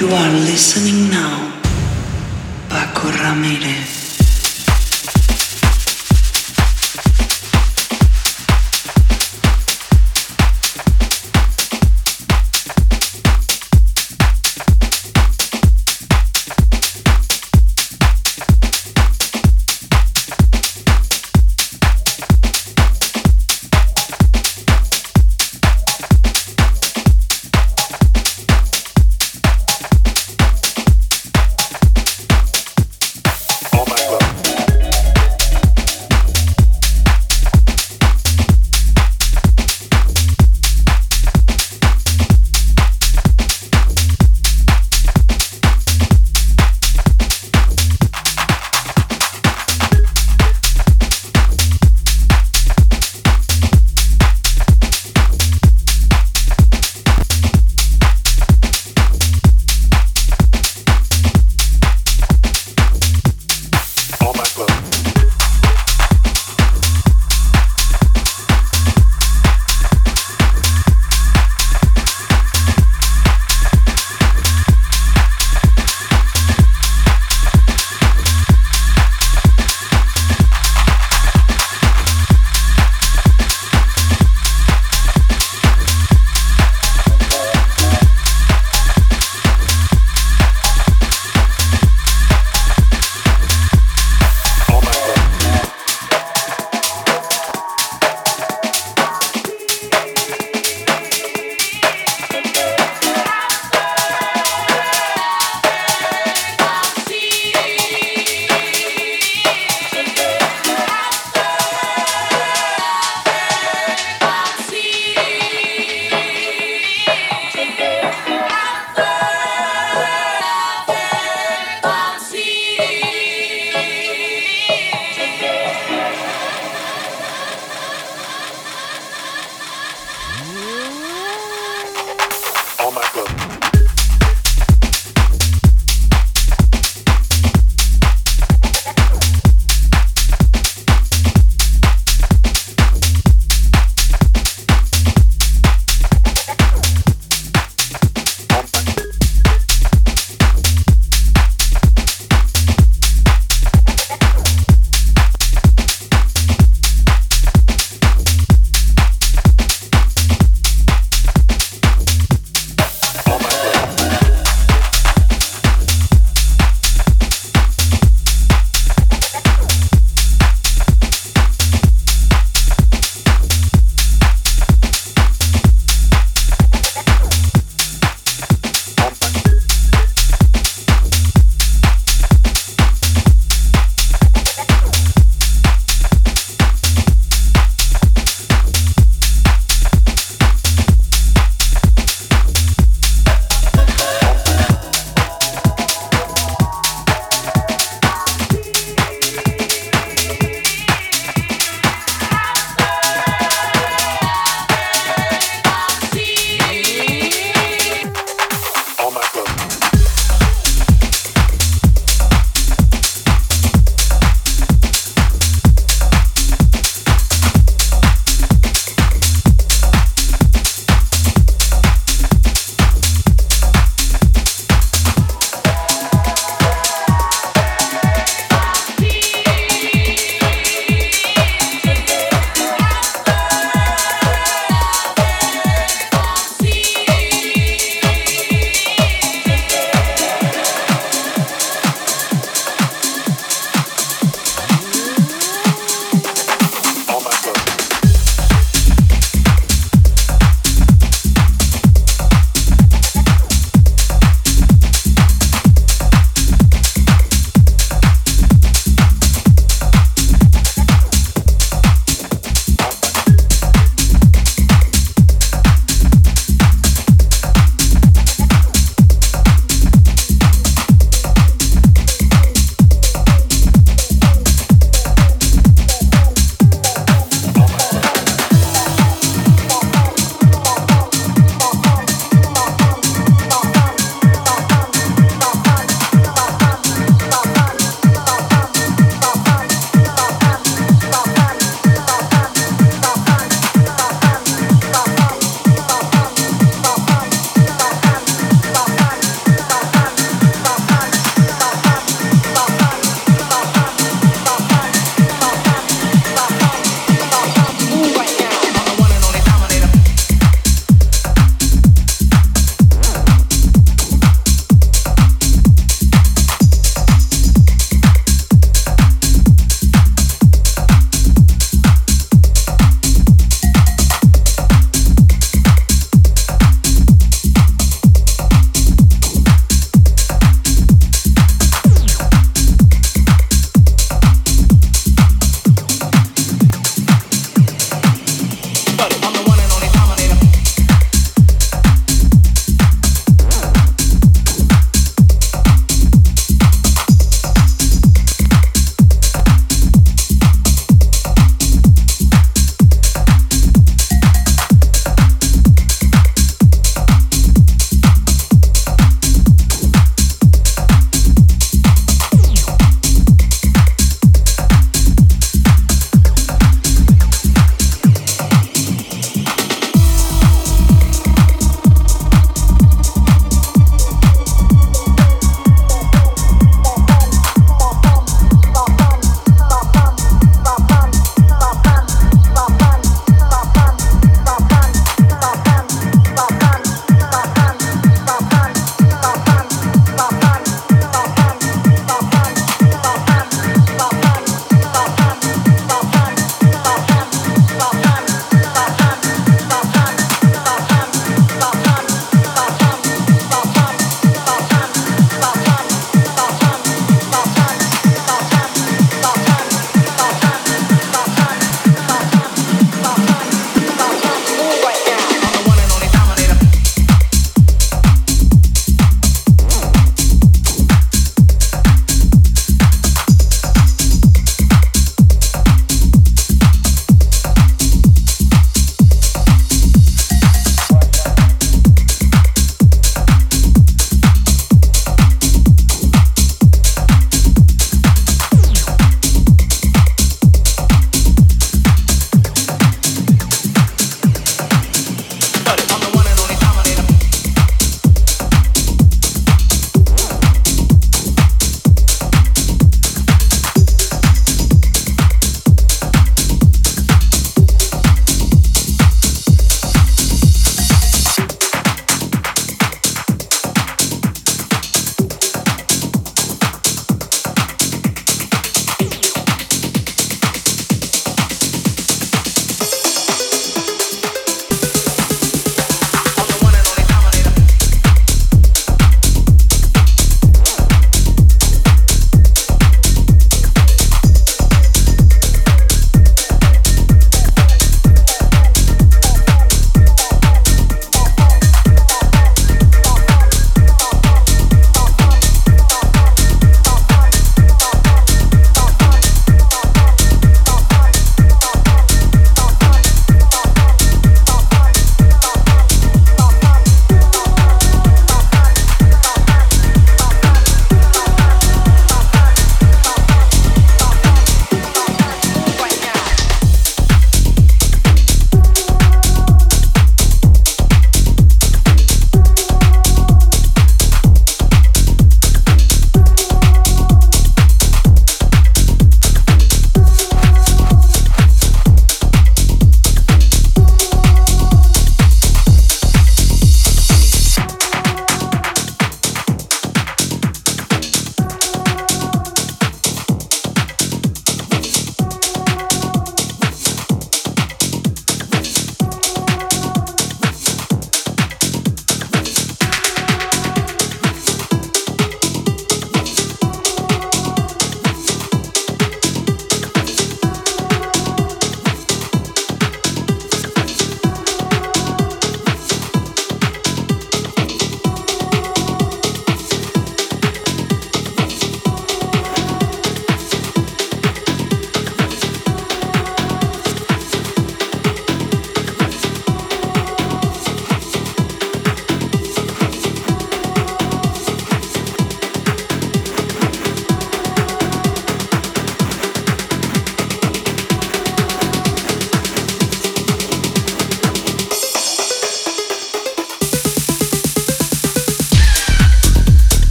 You are listening now, Paco Ramirez.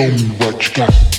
Show me what you got.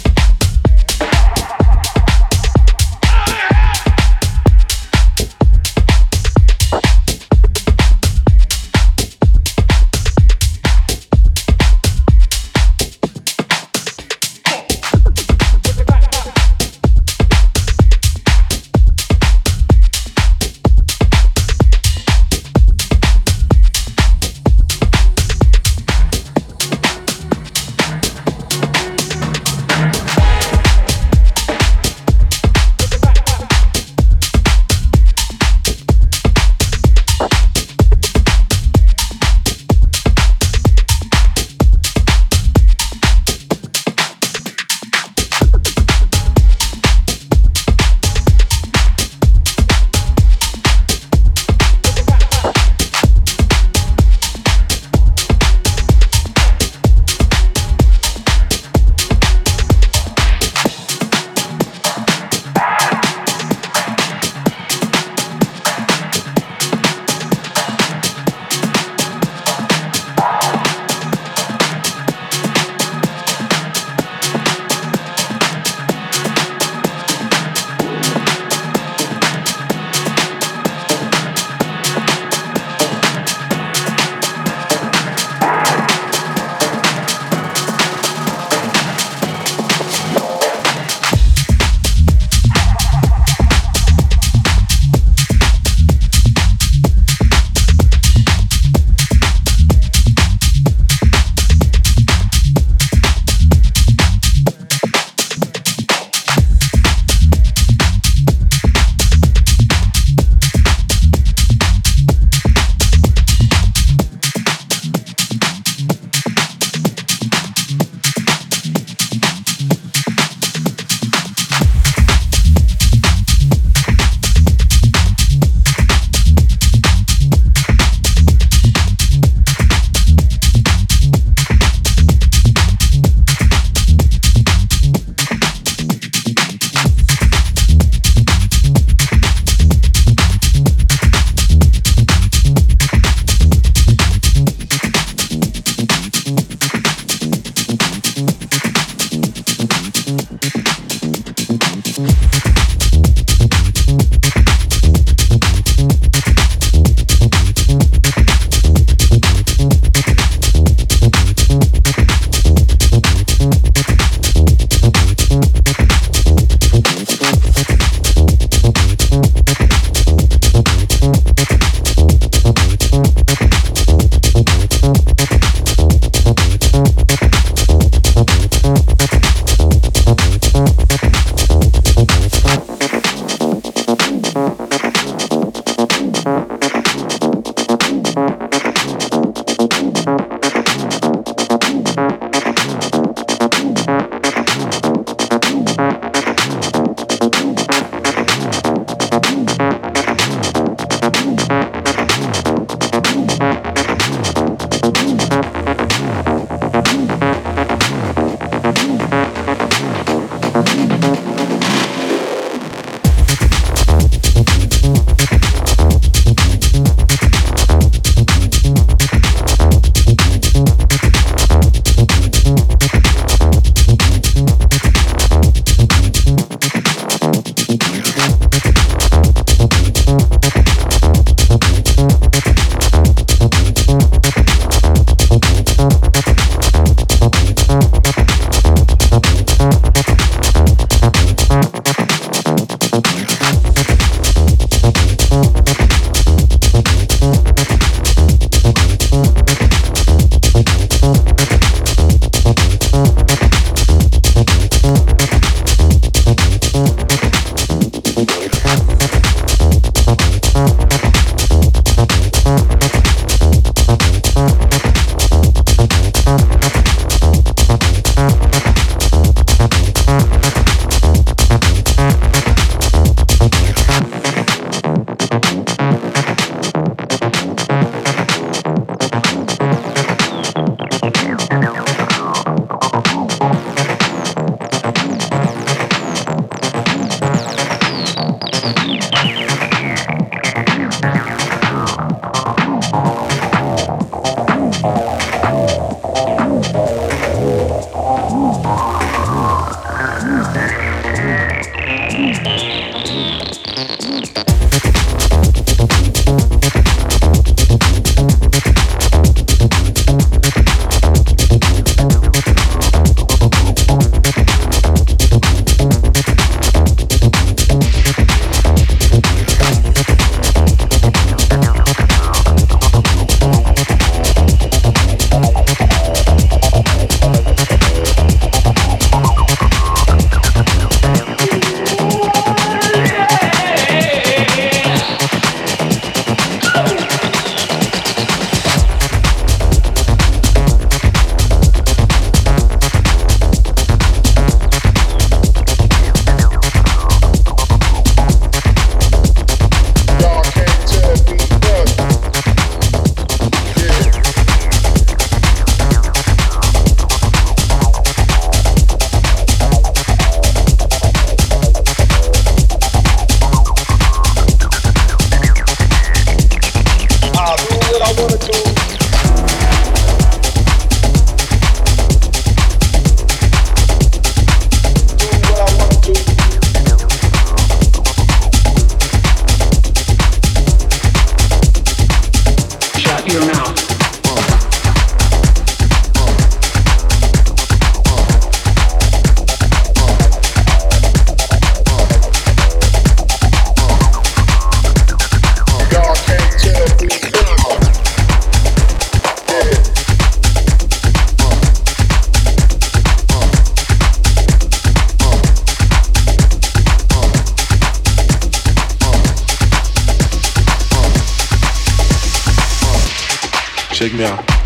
Check me out.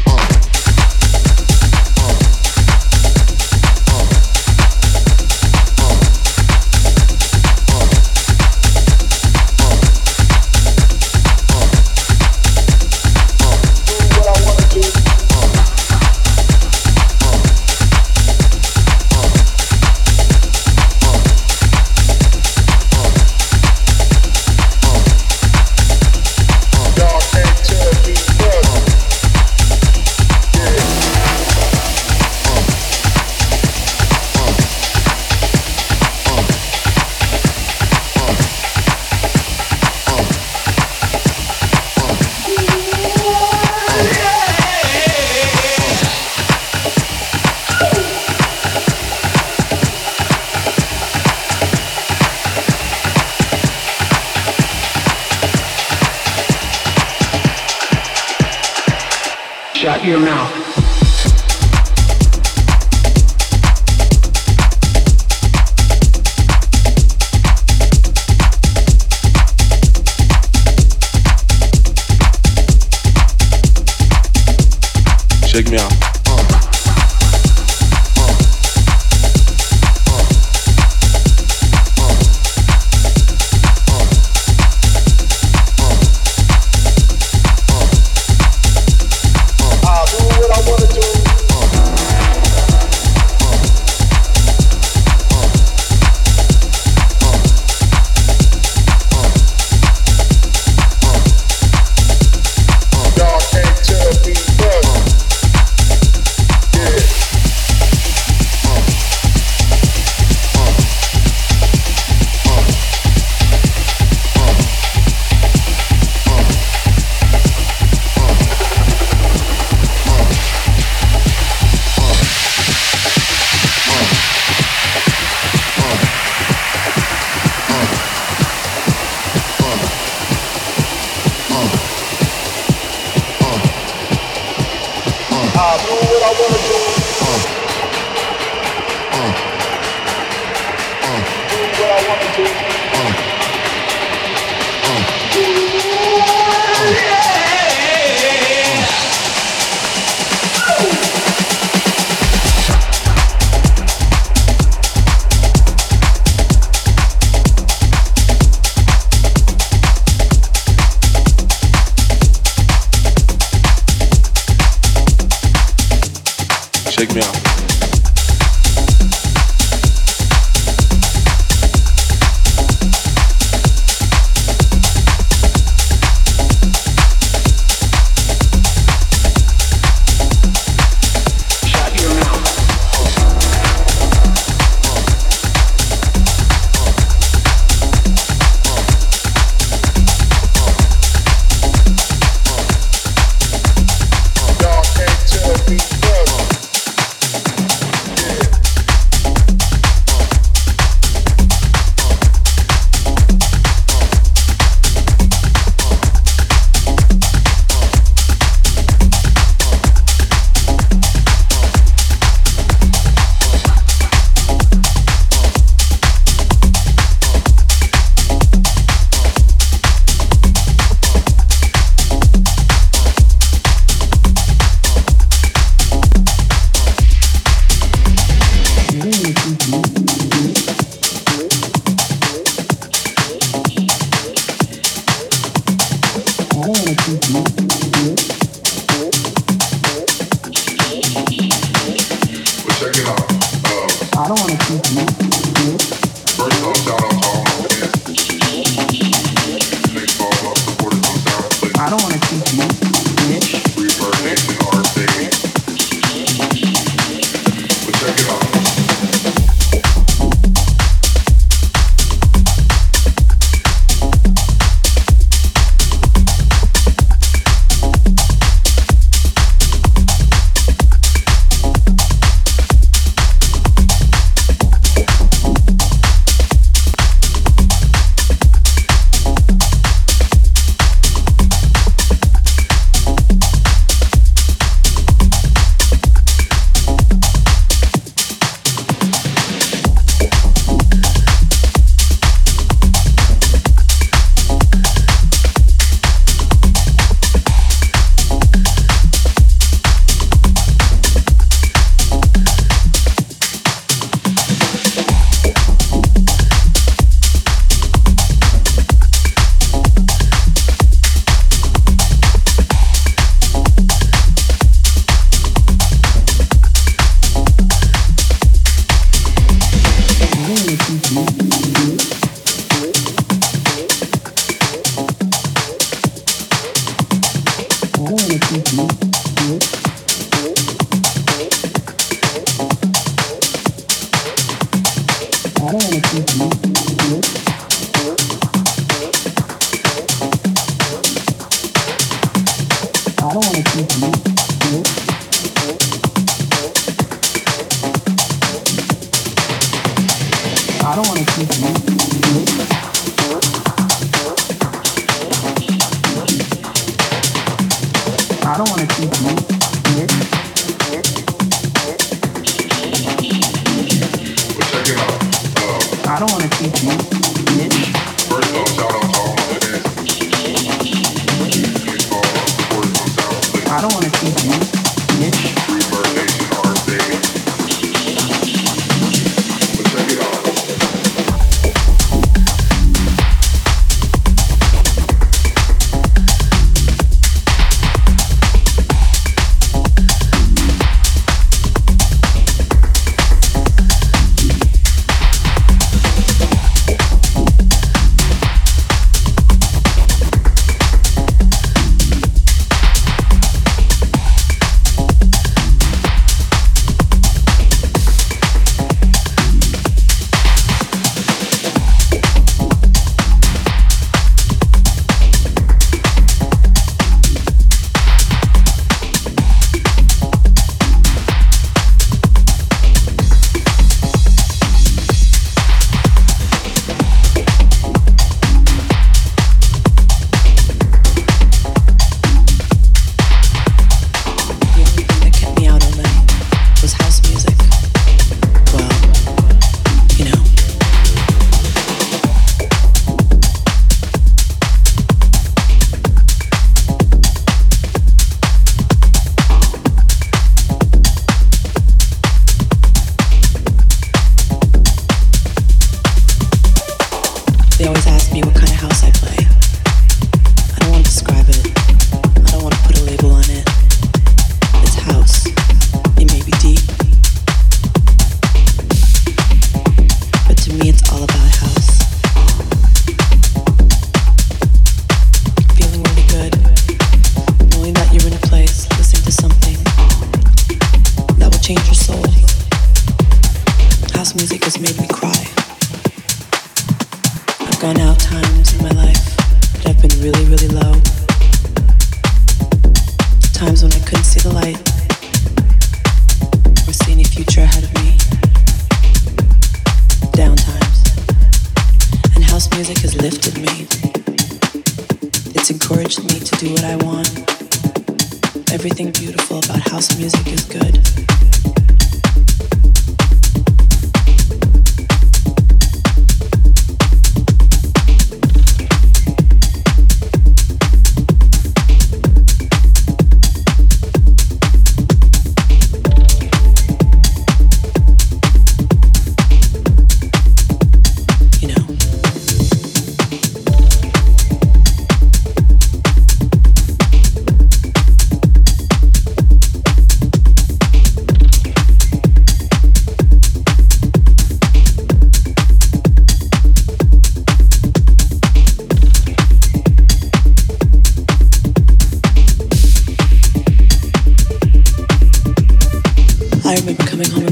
Thank you.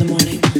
morning.